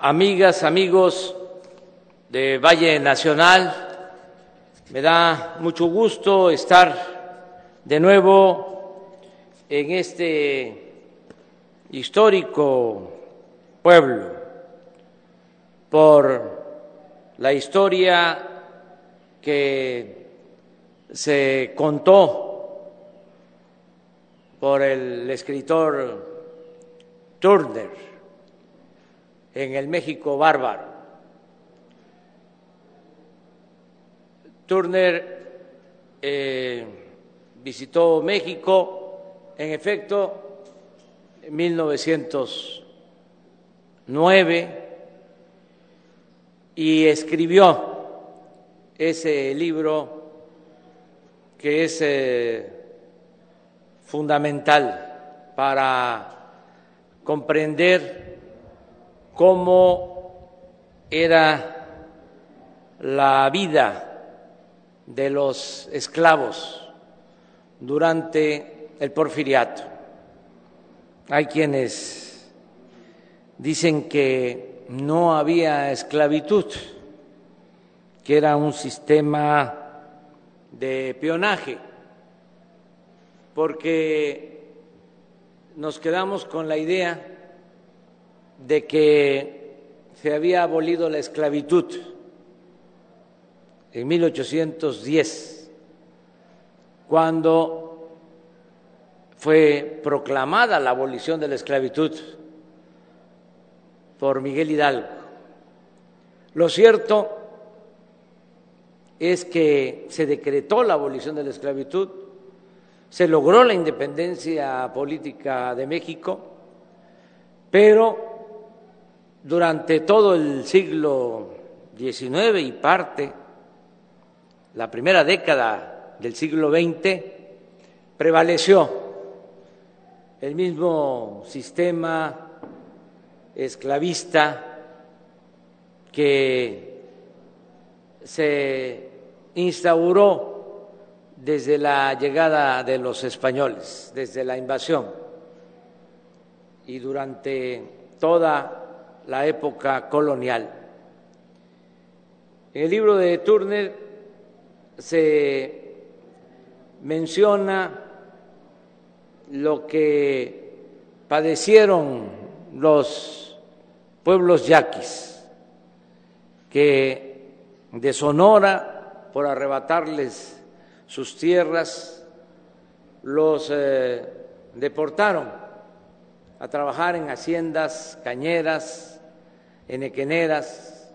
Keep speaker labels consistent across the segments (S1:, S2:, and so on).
S1: amigas, amigos de Valle Nacional, me da mucho gusto estar de nuevo en este histórico pueblo por la historia que se contó por el escritor Turner en el México bárbaro. Turner eh, visitó México, en efecto, en 1909 y escribió ese libro que es eh, fundamental para comprender cómo era la vida de los esclavos durante el porfiriato. Hay quienes dicen que no había esclavitud, que era un sistema de peonaje, porque nos quedamos con la idea de que se había abolido la esclavitud en 1810, cuando fue proclamada la abolición de la esclavitud por Miguel Hidalgo. Lo cierto es que se decretó la abolición de la esclavitud se logró la independencia política de México, pero durante todo el siglo XIX y parte, la primera década del siglo XX, prevaleció el mismo sistema esclavista que se instauró desde la llegada de los españoles, desde la invasión. Y durante toda la época colonial. En el libro de Turner se menciona lo que padecieron los pueblos yaquis, que de Sonora, por arrebatarles sus tierras, los eh, deportaron a trabajar en haciendas cañeras, en equeneras,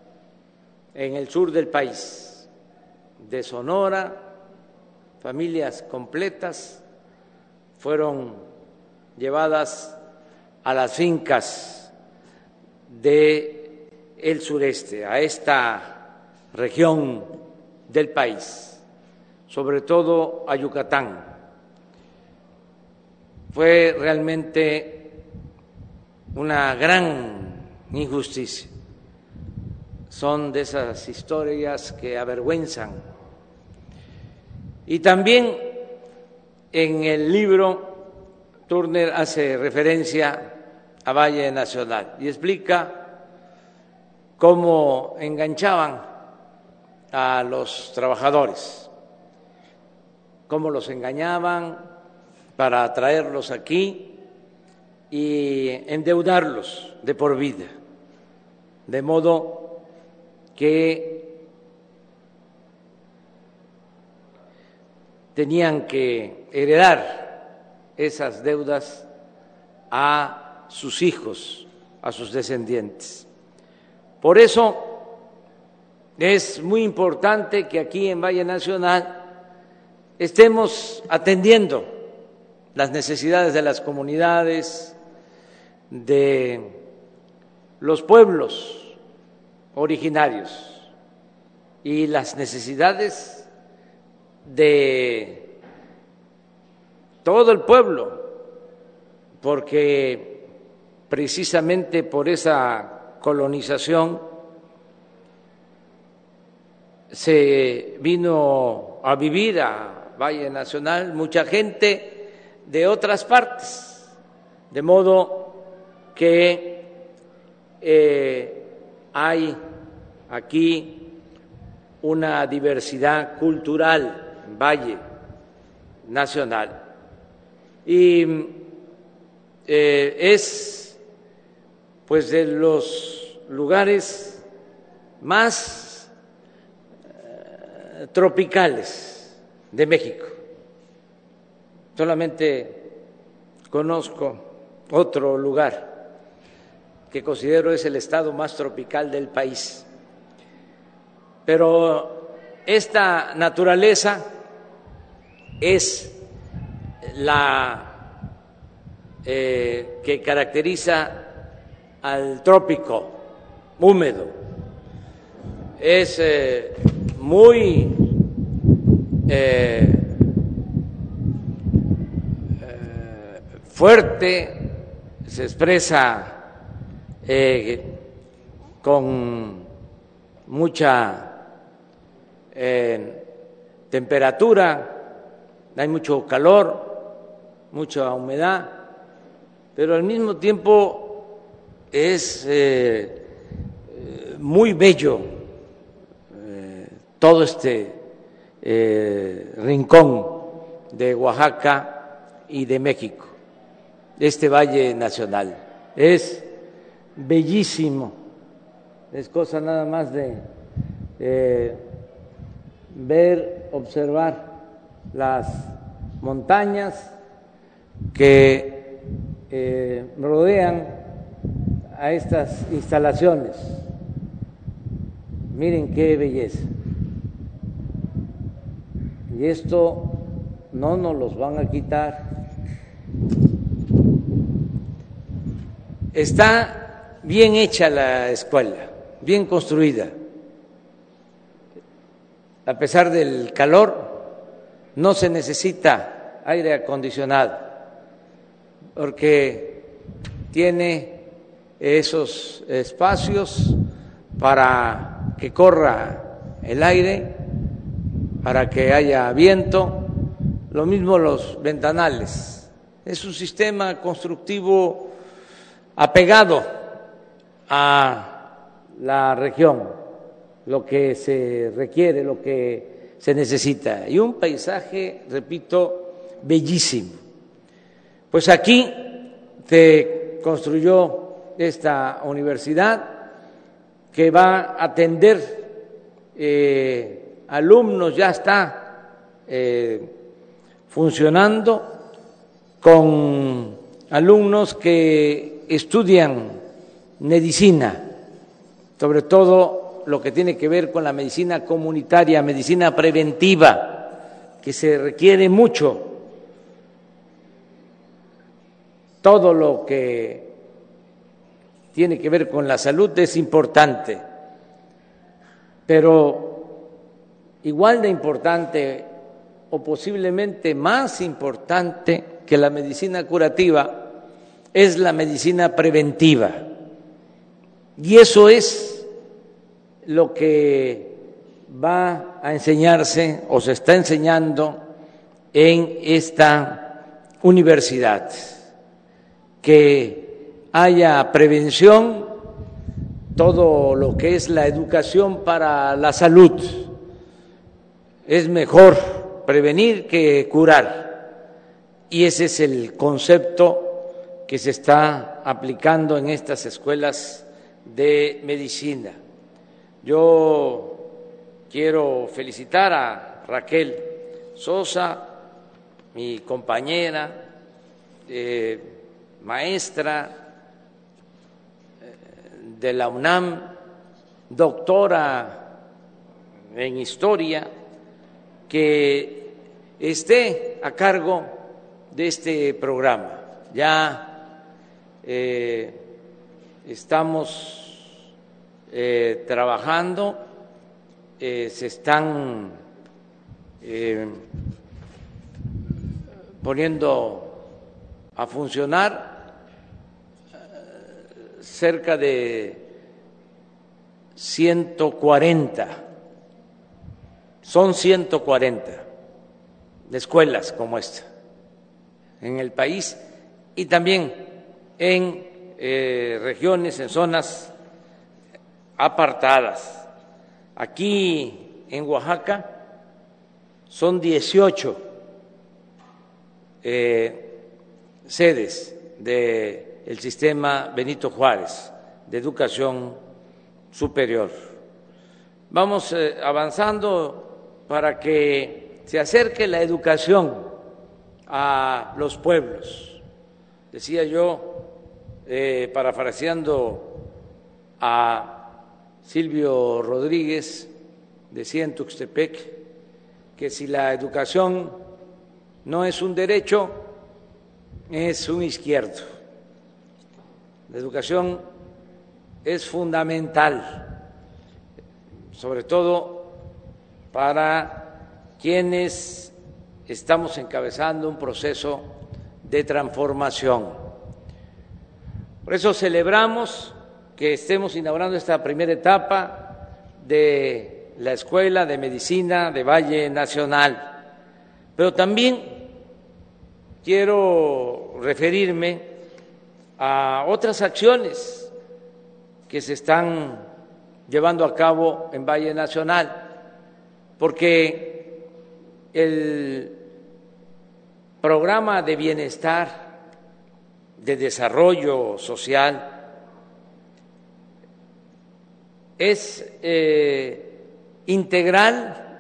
S1: en el sur del país, de Sonora, familias completas fueron llevadas a las fincas de el sureste, a esta región del país sobre todo a Yucatán. Fue realmente una gran injusticia. Son de esas historias que avergüenzan. Y también en el libro Turner hace referencia a Valle Nacional y explica cómo enganchaban a los trabajadores cómo los engañaban para traerlos aquí y endeudarlos de por vida, de modo que tenían que heredar esas deudas a sus hijos, a sus descendientes. Por eso es muy importante que aquí en Valle Nacional estemos atendiendo las necesidades de las comunidades, de los pueblos originarios y las necesidades de todo el pueblo, porque precisamente por esa colonización se vino a vivir a Valle Nacional, mucha gente de otras partes, de modo que eh, hay aquí una diversidad cultural en Valle Nacional y eh, es pues de los lugares más eh, tropicales de México. Solamente conozco otro lugar que considero es el estado más tropical del país. Pero esta naturaleza es la eh, que caracteriza al trópico húmedo. Es eh, muy eh, fuerte, se expresa con mucha temperatura, hay mucho calor, mucha humedad, pero al mismo tiempo es eh, muy bello eh, todo este eh, rincón de Oaxaca y de México, este Valle Nacional. Es bellísimo, es cosa nada más de ver, observar las montañas que eh, rodean a estas instalaciones. Miren qué belleza. Y esto no nos los van a quitar. Está bien hecha la escuela, bien construida. A pesar del calor, no se necesita aire acondicionado porque tiene esos espacios para que corra el aire, para que haya viento, lo mismo los ventanales. Es un sistema constructivo apegado a la región, lo que se requiere, lo que se necesita. Y un paisaje, repito, bellísimo. Pues aquí se construyó esta universidad que va a atender eh, alumnos, ya está eh, funcionando con alumnos que estudian medicina, sobre todo lo que tiene que ver con la medicina comunitaria, medicina preventiva, que se requiere mucho. Todo lo que tiene que ver con la salud es importante, pero igual de importante o posiblemente más importante que la medicina curativa es la medicina preventiva. Y eso es lo que va a enseñarse o se está enseñando en esta universidad, que haya prevención, todo lo que es la educación para la salud. Es mejor prevenir que curar. Y ese es el concepto que se está aplicando en estas escuelas de medicina. Yo quiero felicitar a Raquel Sosa, mi compañera, eh, maestra eh, de la UNAM, doctora en historia, que esté a cargo de este programa. Ya eh, estamos eh, trabajando, eh, se están eh, poniendo a funcionar cerca de 140, son 140 escuelas como esta en el país y también en regiones, en zonas apartadas. Aquí en Oaxaca son 18 eh, sedes del sistema Benito Juárez de educación superior. Vamos eh, avanzando para que se acerque la educación a los pueblos. Decía yo, eh, parafraseando a Silvio Rodríguez, decía en Tuxtepec, que si la educación no es un derecho, es un izquierdo. La educación es fundamental, sobre todo para quienes estamos encabezando un proceso de transformación. Por eso celebramos que estemos inaugurando esta primera etapa de la Escuela de Medicina de Valle Nacional. Pero también quiero referirme a otras acciones que se están llevando a cabo en Valle Nacional, porque el programa de bienestar, de desarrollo social, es eh, integral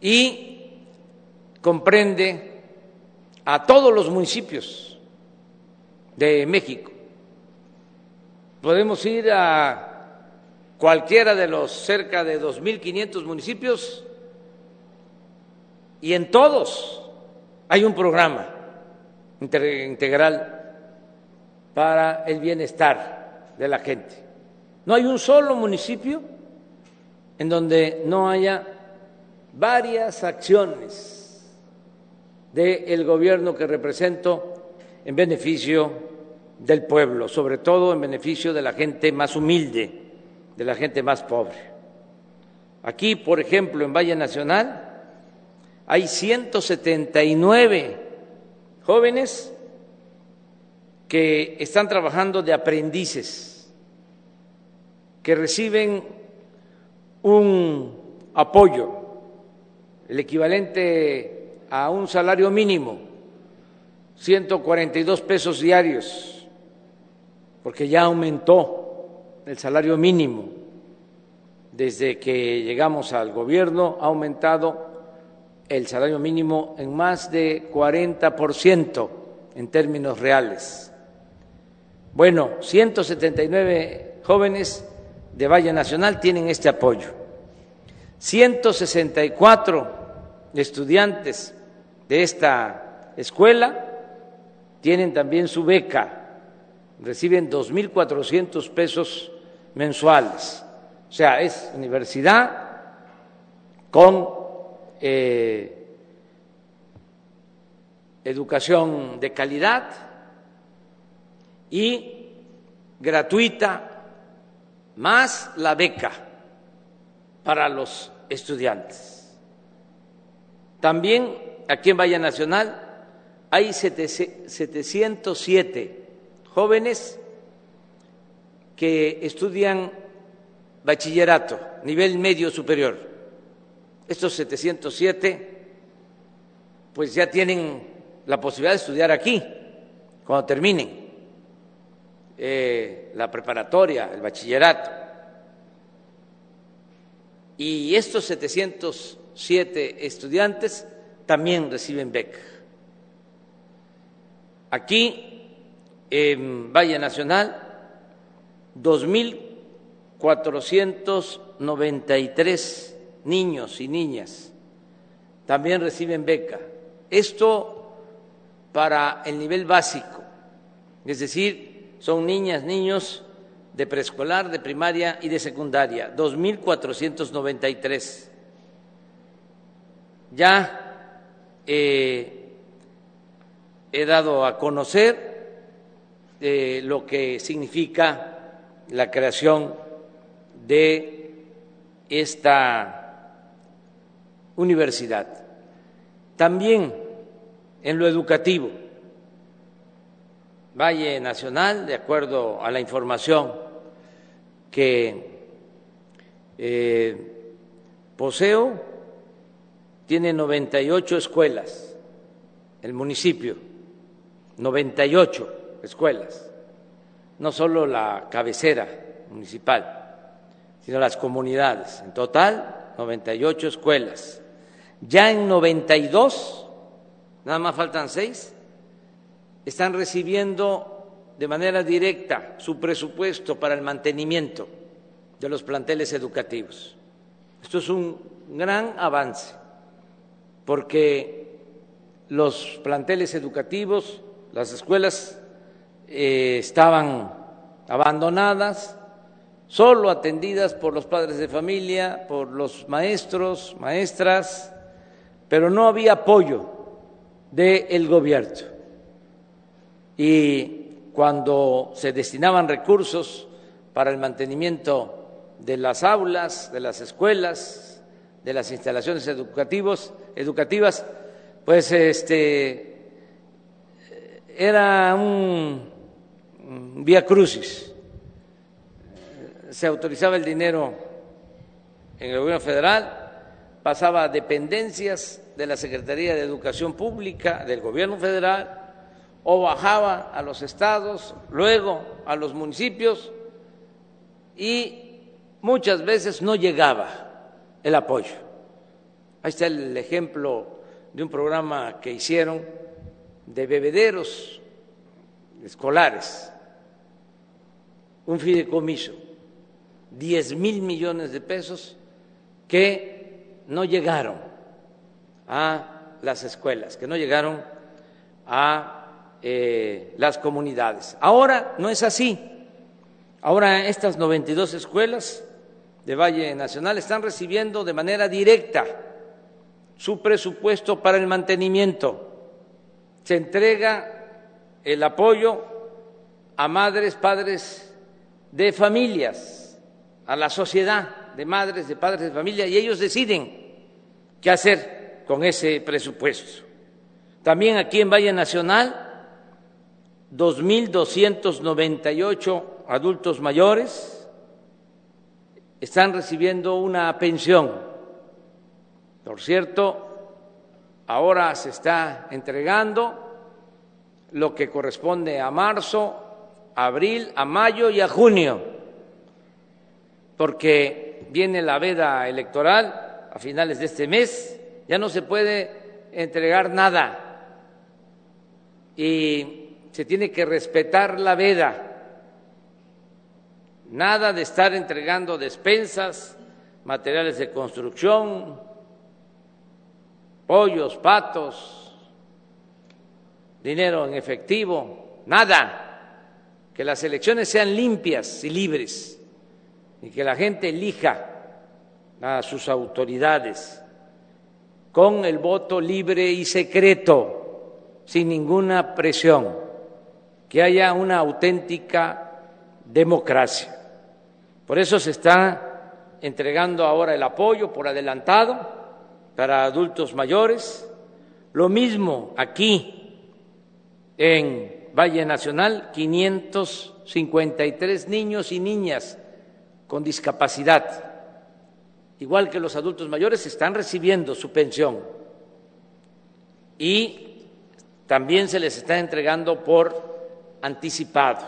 S1: y comprende a todos los municipios de México. Podemos ir a cualquiera de los cerca de 2.500 municipios y en todos hay un programa integral para el bienestar de la gente. No hay un solo municipio en donde no haya varias acciones del gobierno que represento en beneficio del pueblo, sobre todo en beneficio de la gente más humilde, de la gente más pobre. Aquí, por ejemplo, en Valle Nacional, hay 179 jóvenes que están trabajando de aprendices, que reciben un apoyo, el equivalente a un salario mínimo, 142 pesos diarios, porque ya aumentó el salario mínimo. Desde que llegamos al gobierno ha aumentado el salario mínimo en más de 40% en términos reales. Bueno, 179 jóvenes de Valle Nacional tienen este apoyo. 164 estudiantes de esta escuela tienen también su beca, reciben 2.400 pesos mensuales. O sea, es universidad con eh, educación de calidad y gratuita, más la beca para los estudiantes. También aquí en Valle Nacional hay 707 jóvenes que estudian bachillerato, nivel medio superior estos 707 pues ya tienen la posibilidad de estudiar aquí cuando terminen eh, la preparatoria, el bachillerato. Y estos 707 estudiantes también reciben beca. Aquí, en Valle Nacional, 2.493 niños y niñas también reciben beca. Esto para el nivel básico, es decir, son niñas, niños de preescolar, de primaria y de secundaria, 2.493. Ya eh, he dado a conocer eh, lo que significa la creación de esta universidad. También en lo educativo, Valle Nacional, de acuerdo a la información que eh, Poseo tiene 98 escuelas, el municipio, 98 escuelas, no solo la cabecera municipal, sino las comunidades. En total, 98 escuelas. Ya en 92, nada más faltan seis, están recibiendo de manera directa su presupuesto para el mantenimiento de los planteles educativos. Esto es un gran avance, porque los planteles educativos, las escuelas eh, estaban abandonadas, solo atendidas por los padres de familia, por los maestros, maestras, pero no había apoyo del gobierno. Y cuando se destinaban recursos para el mantenimiento de las aulas, de las escuelas, de las instalaciones educativos, educativas, pues este era un vía crucis. Se autorizaba el dinero en el gobierno federal, pasaba a dependencias de la Secretaría de Educación Pública del gobierno federal o bajaba a los estados, luego a los municipios y muchas veces no llegaba el apoyo. Ahí está el ejemplo de un programa que hicieron de bebederos escolares, un fideicomiso, 10 mil millones de pesos que no llegaron a las escuelas, que no llegaron a eh, las comunidades. Ahora no es así. Ahora estas 92 escuelas de Valle Nacional están recibiendo de manera directa su presupuesto para el mantenimiento. Se entrega el apoyo a madres, padres de familias, a la sociedad de madres, de padres de familia, y ellos deciden qué hacer con ese presupuesto. También aquí en Valle Nacional, 2.298 adultos mayores, están recibiendo una pensión. Por cierto, ahora se está entregando lo que corresponde a marzo, abril, a mayo y a junio, porque viene la veda electoral a finales de este mes, ya no se puede entregar nada. Y se tiene que respetar la veda. Nada de estar entregando despensas, materiales de construcción, pollos, patos, dinero en efectivo, nada. Que las elecciones sean limpias y libres y que la gente elija a sus autoridades con el voto libre y secreto, sin ninguna presión, que haya una auténtica democracia. Por eso se está entregando ahora el apoyo por adelantado para adultos mayores. Lo mismo aquí en Valle Nacional, 553 niños y niñas con discapacidad, igual que los adultos mayores, están recibiendo su pensión y también se les está entregando por anticipado.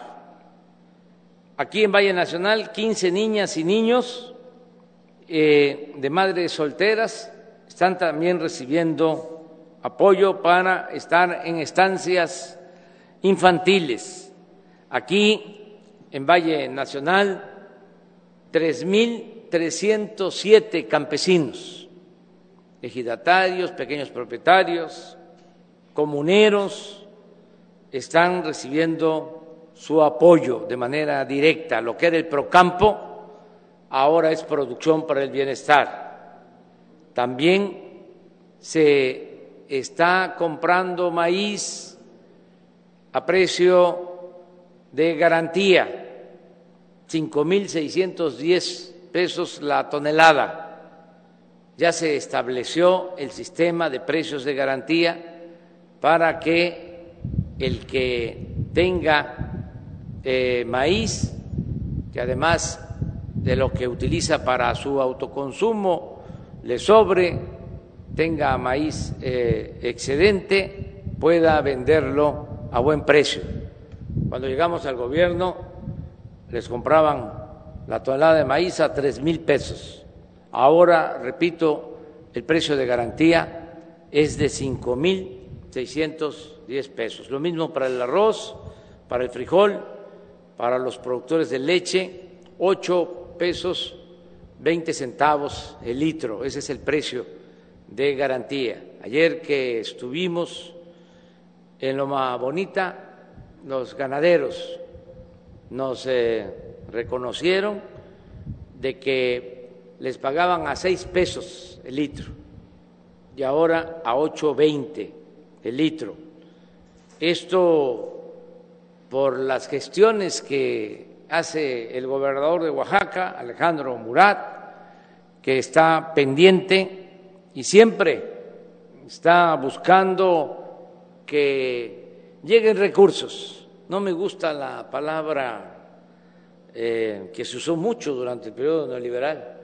S1: Aquí en Valle Nacional, 15 niñas y niños eh, de madres solteras están también recibiendo apoyo para estar en estancias infantiles. Aquí en Valle Nacional, 3.307 campesinos, ejidatarios, pequeños propietarios, comuneros, están recibiendo su apoyo de manera directa. Lo que era el Procampo ahora es producción para el bienestar. También se está comprando maíz a precio de garantía, 5.610 pesos la tonelada. Ya se estableció el sistema de precios de garantía para que el que tenga eh, maíz, que además de lo que utiliza para su autoconsumo le sobre, tenga maíz eh, excedente, pueda venderlo a buen precio. Cuando llegamos al gobierno les compraban la tonelada de maíz a tres mil pesos. Ahora, repito, el precio de garantía es de cinco mil seiscientos diez pesos. Lo mismo para el arroz, para el frijol, para los productores de leche, ocho pesos 20 centavos el litro, ese es el precio de garantía. Ayer que estuvimos en Loma Bonita, los ganaderos nos reconocieron de que les pagaban a seis pesos el litro y ahora a 8.20 el litro. Esto por las gestiones que hace el gobernador de Oaxaca, Alejandro Murat, que está pendiente y siempre está buscando que lleguen recursos. No me gusta la palabra eh, que se usó mucho durante el periodo neoliberal,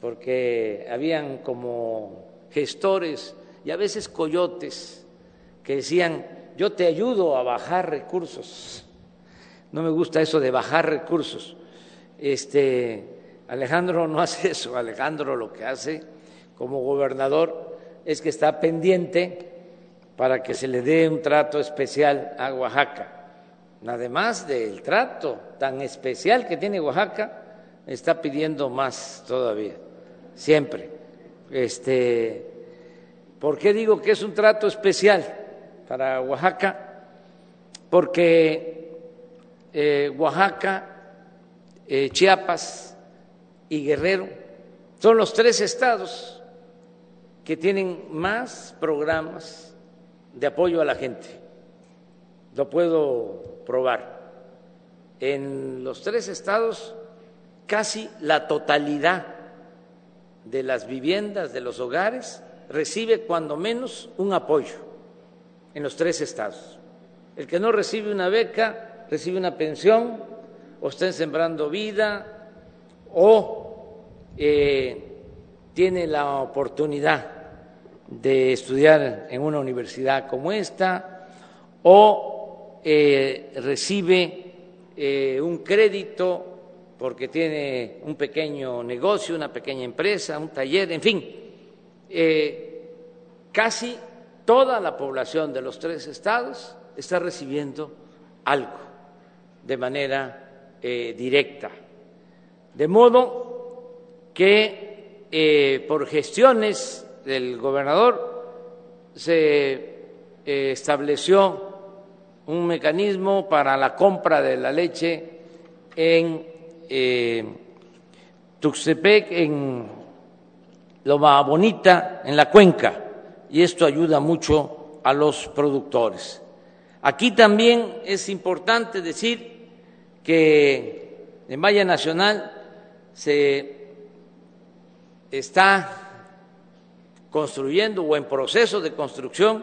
S1: porque habían como gestores y a veces coyotes que decían, yo te ayudo a bajar recursos no me gusta eso de bajar recursos. Este, Alejandro no hace eso. Alejandro lo que hace como gobernador es que está pendiente para que se le dé un trato especial a Oaxaca. Además del trato tan especial que tiene Oaxaca, está pidiendo más todavía, siempre. Este, ¿Por qué digo que es un trato especial para Oaxaca? Porque eh, Oaxaca, eh, Chiapas y Guerrero son los tres estados que tienen más programas de apoyo a la gente. Lo puedo probar. En los tres estados, casi la totalidad de las viviendas, de los hogares, recibe cuando menos un apoyo en los tres estados. El que no recibe una beca recibe una pensión o estén sembrando vida o eh, tiene la oportunidad de estudiar en una universidad como esta o eh, recibe eh, un crédito porque tiene un pequeño negocio, una pequeña empresa, un taller, en fin, casi toda la población de los tres estados está recibiendo algo de manera eh, directa. De modo que eh, por gestiones del gobernador se eh, estableció un mecanismo para la compra de la leche en Tuxtepec, en Loma Bonita, en la cuenca, y esto ayuda mucho a los productores. Aquí también es importante decir que en Valle Nacional se está construyendo o en proceso de construcción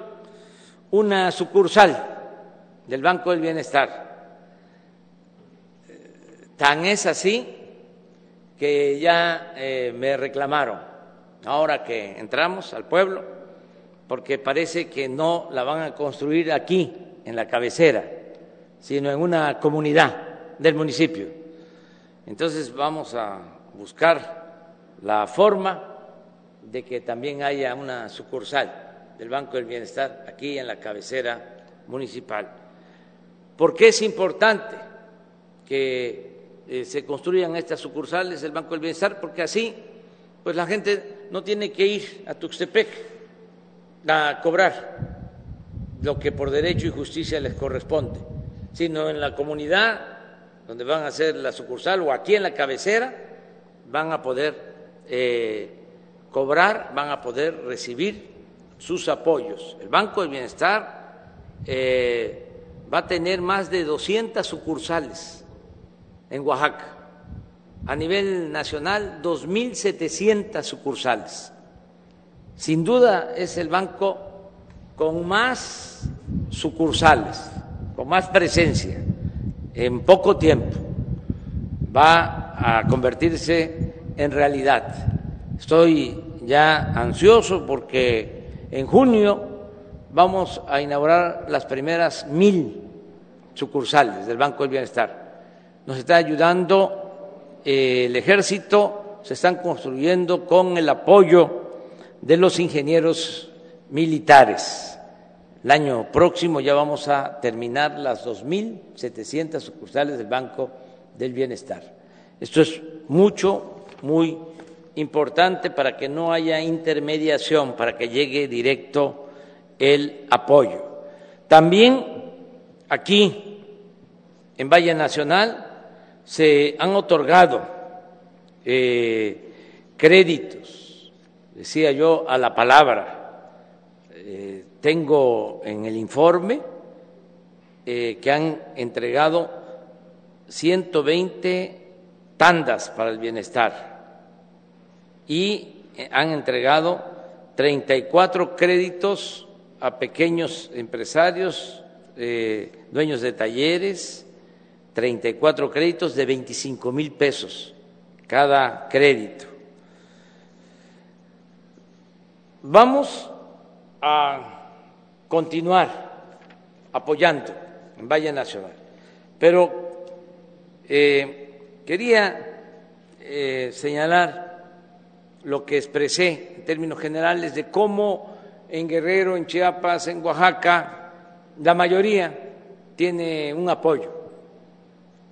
S1: una sucursal del Banco del Bienestar. Tan es así que ya eh, me reclamaron ahora que entramos al pueblo, porque parece que no la van a construir aquí, en la cabecera, sino en una comunidad del municipio. Entonces vamos a buscar la forma de que también haya una sucursal del Banco del Bienestar aquí en la cabecera municipal. ¿Por qué es importante que eh, se construyan estas sucursales del Banco del Bienestar? Porque así pues la gente no tiene que ir a Tuxtepec a cobrar lo que por derecho y justicia les corresponde, sino en la comunidad donde van a hacer la sucursal o aquí en la cabecera, van a poder eh, cobrar, van a poder recibir sus apoyos. El Banco del Bienestar eh, va a tener más de 200 sucursales en Oaxaca. A nivel nacional, 2.700 sucursales. Sin duda es el banco con más sucursales, con más presencia en poco tiempo va a convertirse en realidad. Estoy ya ansioso porque en junio vamos a inaugurar las primeras mil sucursales del Banco del Bienestar. Nos está ayudando eh, el ejército, se están construyendo con el apoyo de los ingenieros militares. El año próximo ya vamos a terminar las 2.700 sucursales del Banco del Bienestar. Esto es mucho, muy importante para que no haya intermediación, para que llegue directo el apoyo. También aquí, en Valle Nacional, se han otorgado eh, créditos, decía yo, a la palabra. Eh, tengo en el informe eh, que han entregado 120 tandas para el bienestar y han entregado 34 créditos a pequeños empresarios, eh, dueños de talleres, 34 créditos de 25 mil pesos cada crédito. Vamos a continuar apoyando en Valle Nacional, pero eh, quería eh, señalar lo que expresé en términos generales de cómo en Guerrero, en Chiapas, en Oaxaca, la mayoría tiene un apoyo.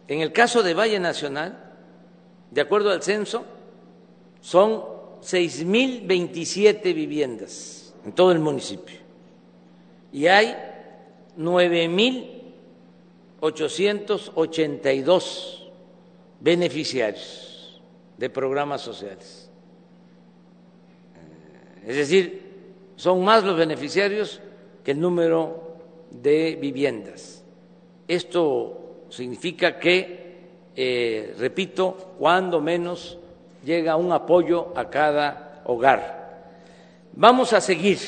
S1: En el caso de Valle Nacional, de acuerdo al censo, son 6.027 viviendas en todo el municipio y hay 9.882 beneficiarios de programas sociales. Es decir, son más los beneficiarios que el número de viviendas. Esto significa que, eh, repito, cuando menos llega un apoyo a cada hogar. Vamos a seguir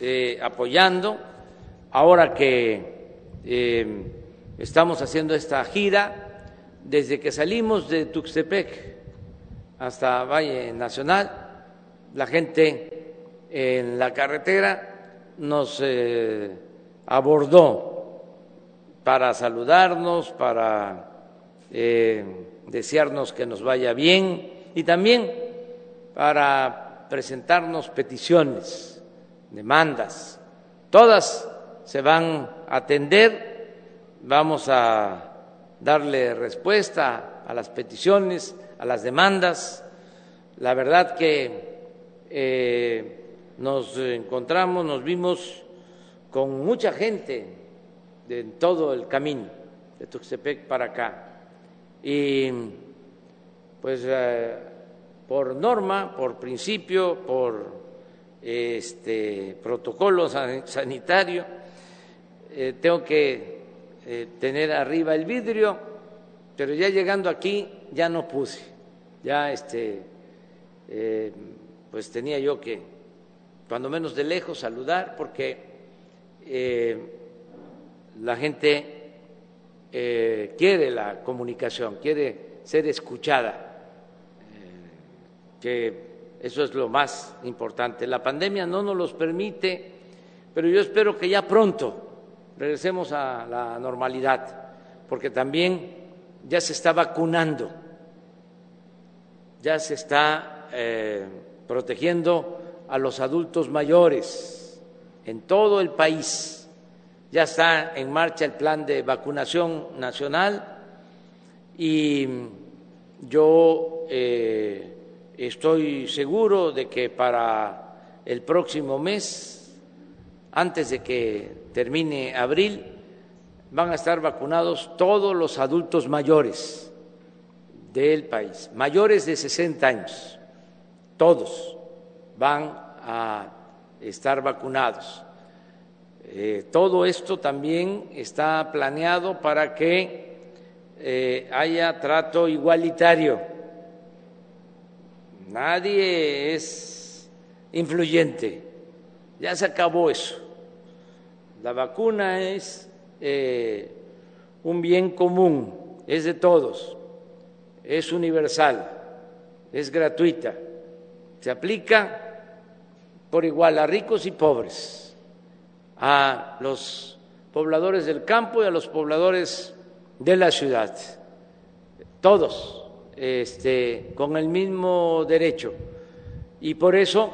S1: eh, apoyando ahora que eh, estamos haciendo esta gira, desde que salimos de Tuxtepec hasta Valle Nacional, la gente en la carretera nos abordó para saludarnos, para eh, desearnos que nos vaya bien y también para presentarnos peticiones, demandas. Todas se van a atender, vamos a darle respuesta a las peticiones, a las demandas. La verdad que eh, nos encontramos, nos vimos con mucha gente de todo el camino de Tuxtepec para acá. Y pues eh, por norma, por principio, por este protocolo sanitario, eh, tengo que tener arriba el vidrio, pero ya llegando aquí ya no puse, ya este pues tenía yo que, cuando menos de lejos, saludar porque eh, la gente eh, quiere la comunicación, quiere ser escuchada, eh, que eso es lo más importante. La pandemia no nos los permite, pero yo espero que ya pronto regresemos a la normalidad, porque también ya se está vacunando, ya se está protegiendo a los adultos mayores en todo el país. Ya está en marcha el plan de vacunación nacional y yo eh, estoy seguro de que para el próximo mes, antes de que termine abril, van a estar vacunados todos los adultos mayores del país, mayores de 60 años todos van a estar vacunados. Eh, todo esto también está planeado para que eh, haya trato igualitario. Nadie es influyente, ya se acabó eso. La vacuna es eh, un bien común, es de todos. es universal, es gratuita, se aplica por igual a ricos y pobres, a los pobladores del campo y a los pobladores de la ciudad, todos este, con el mismo derecho. Y por eso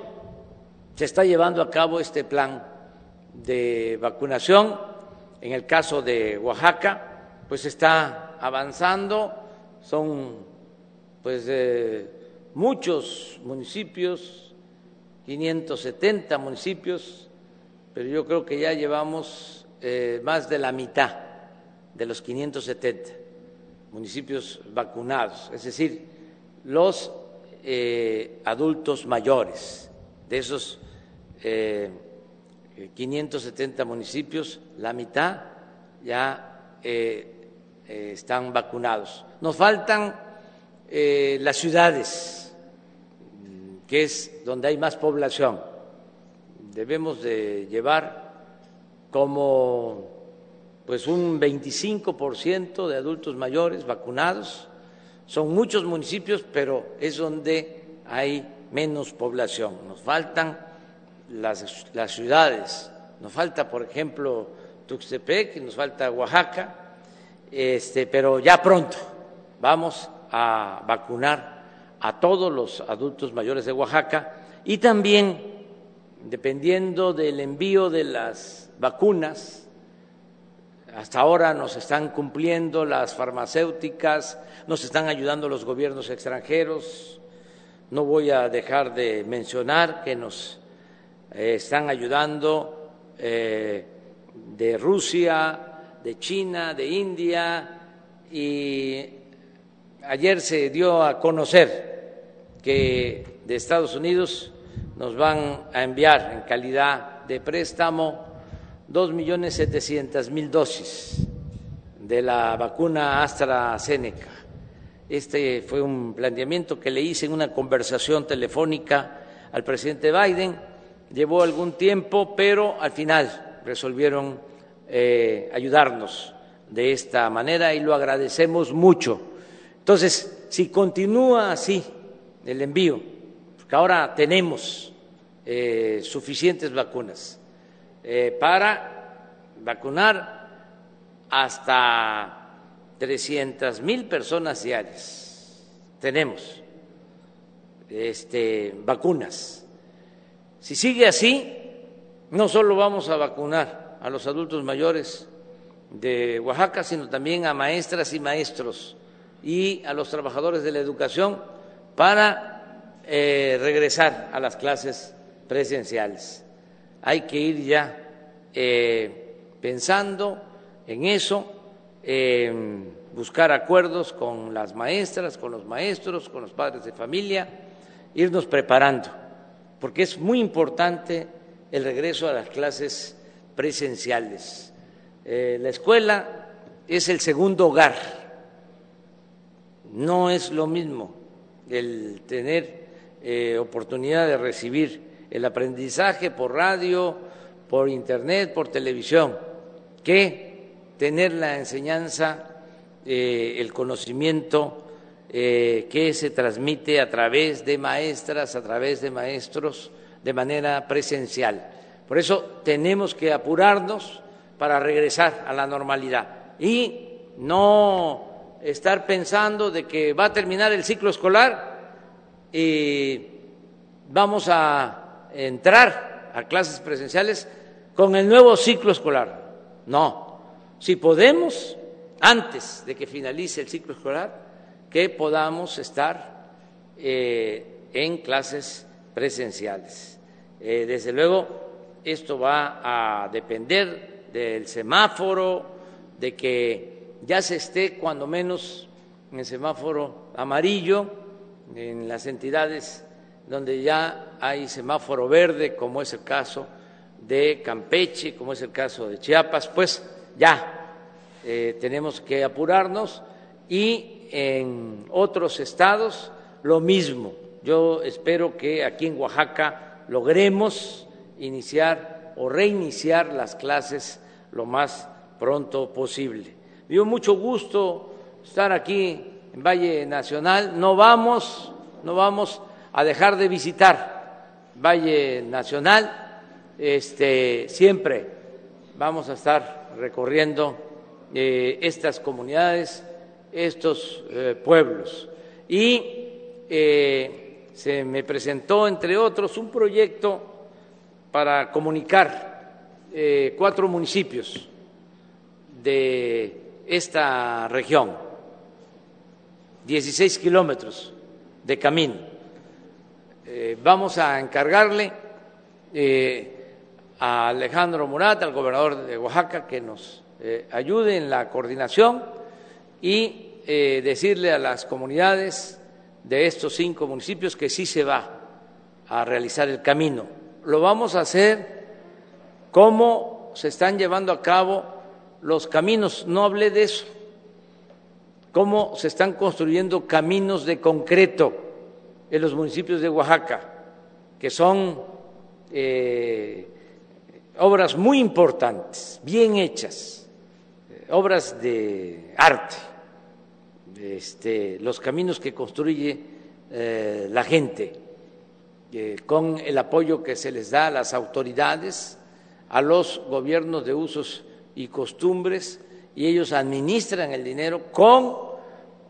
S1: se está llevando a cabo este plan de vacunación. En el caso de Oaxaca, pues está avanzando, son pues eh, muchos municipios, 570 municipios, pero yo creo que ya llevamos eh, más de la mitad de los 570 municipios vacunados, es decir, los eh, adultos mayores. De esos 570 municipios, la mitad ya están vacunados. Nos faltan las ciudades que es donde hay más población. Debemos de llevar como pues un 25% de adultos mayores vacunados. Son muchos municipios, pero es donde hay menos población. Nos faltan las, las ciudades, nos falta, por ejemplo, Tuxtepec, nos falta Oaxaca, este, pero ya pronto vamos a vacunar a todos los adultos mayores de Oaxaca y también, dependiendo del envío de las vacunas, hasta ahora nos están cumpliendo las farmacéuticas, nos están ayudando los gobiernos extranjeros. No voy a dejar de mencionar que nos eh, están ayudando eh, de Rusia, de China, de India y ayer se dio a conocer que de Estados Unidos nos van a enviar en calidad de préstamo dos millones setecientas mil dosis de la vacuna AstraZeneca. Este fue un planteamiento que le hice en una conversación telefónica al presidente Biden. Llevó algún tiempo, pero al final resolvieron eh, ayudarnos de esta manera y lo agradecemos mucho. Entonces, si continúa así el envío, porque ahora tenemos eh, suficientes vacunas eh, para vacunar hasta 300 mil personas diarias. Tenemos este, vacunas. Si sigue así, no solo vamos a vacunar a los adultos mayores de Oaxaca, sino también a maestras y maestros y a los trabajadores de la educación para eh, regresar a las clases presenciales. Hay que ir ya eh, pensando en eso, buscar acuerdos con las maestras, con los maestros, con los padres de familia, irnos preparando, porque es muy importante el regreso a las clases presenciales. Eh, la escuela es el segundo hogar, no es lo mismo el tener eh, oportunidad de recibir el aprendizaje por radio, por internet, por televisión, que tener la enseñanza, eh, el conocimiento eh, que se transmite a través de maestras, a través de maestros, de manera presencial. Por eso tenemos que apurarnos para regresar a la normalidad y no estar pensando de que va a terminar el ciclo escolar y vamos a entrar a clases presenciales con el nuevo ciclo escolar. No, si podemos, antes de que finalice el ciclo escolar, que podamos estar eh, en clases presenciales. Eh, desde luego, esto va a depender del semáforo, de que ya se esté cuando menos en el semáforo amarillo, en las entidades donde ya hay semáforo verde, como es el caso de Campeche, como es el caso de Chiapas, pues ya eh, tenemos que apurarnos y en otros estados lo mismo. Yo espero que aquí en Oaxaca logremos iniciar o reiniciar las clases lo más pronto posible dio mucho gusto estar aquí en Valle Nacional. No vamos, no vamos a dejar de visitar Valle Nacional. Este, siempre vamos a estar recorriendo eh, estas comunidades, estos eh, pueblos. Y eh, se me presentó, entre otros, un proyecto para comunicar cuatro municipios de esta región, 16 kilómetros de camino. vamos a encargarle a Alejandro Murat, al gobernador de Oaxaca, que nos eh, ayude en la coordinación y eh, decirle a las comunidades de estos cinco municipios que sí se va a realizar el camino. Lo vamos a hacer como se están llevando a cabo los caminos, no hablé de eso, cómo se están construyendo caminos de concreto en los municipios de Oaxaca, que son eh, obras muy importantes, bien hechas, eh, obras de arte, este, los caminos que construye eh, la gente, con el apoyo que se les da a las autoridades, a los gobiernos de usos y costumbres, y ellos administran el dinero con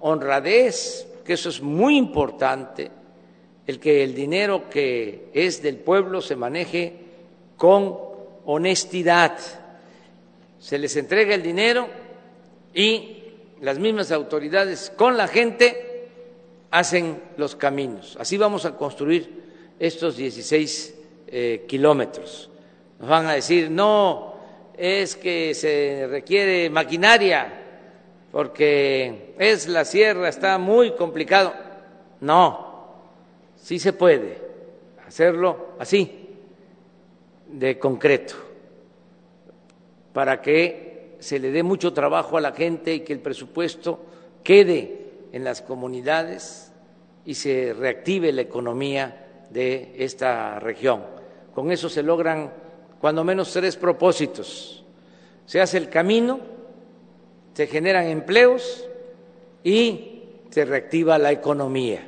S1: honradez, que eso es muy importante, el que el dinero que es del pueblo se maneje con honestidad. Se les entrega el dinero y las mismas autoridades con la gente hacen los caminos. Así vamos a construir estos 16 eh, kilómetros. Nos van a decir, no, es que se requiere maquinaria porque es la sierra, está muy complicado. No, sí se puede hacerlo así de concreto para que se le dé mucho trabajo a la gente y que el presupuesto quede en las comunidades y se reactive la economía de esta región. Con eso se logran cuando menos tres propósitos. Se hace el camino, se generan empleos y se reactiva la economía.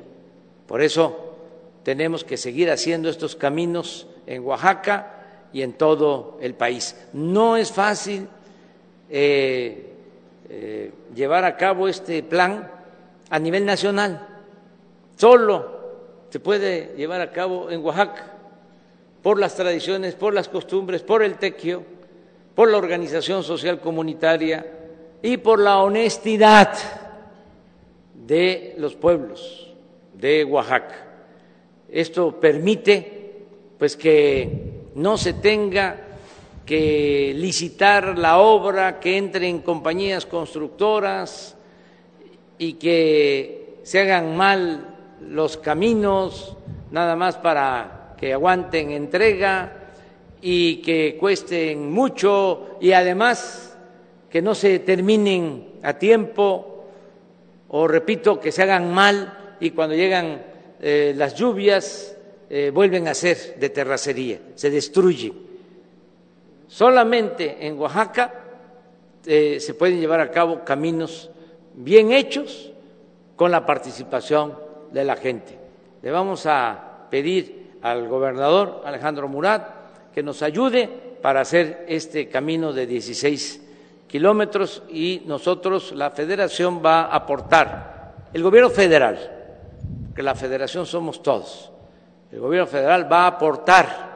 S1: Por eso tenemos que seguir haciendo estos caminos en Oaxaca y en todo el país. No es fácil eh, eh, llevar a cabo este plan a nivel nacional. Solo se puede llevar a cabo en Oaxaca por las tradiciones, por las costumbres, por el tequio, por la organización social comunitaria y por la honestidad de los pueblos de Oaxaca. Esto permite pues que no se tenga que licitar la obra, que entre en compañías constructoras y que se hagan mal los caminos nada más para que aguanten entrega y que cuesten mucho y además que no se terminen a tiempo o repito que se hagan mal y cuando llegan eh, las lluvias eh, vuelven a ser de terracería, se destruyen. Solamente en Oaxaca eh, se pueden llevar a cabo caminos bien hechos con la participación de la gente. Le vamos a pedir al gobernador Alejandro Murat que nos ayude para hacer este camino de 16 kilómetros y nosotros, la federación, va a aportar, el gobierno federal, que la federación somos todos, el gobierno federal va a aportar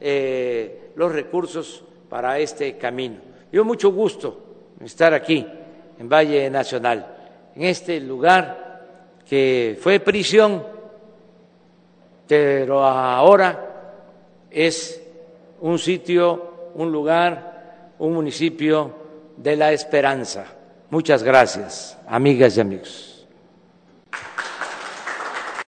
S1: eh, los recursos para este camino. Yo mucho gusto estar aquí en Valle Nacional, en este lugar que fue prisión, pero ahora es un sitio, un lugar, un municipio de la esperanza. Muchas gracias, amigas y amigos.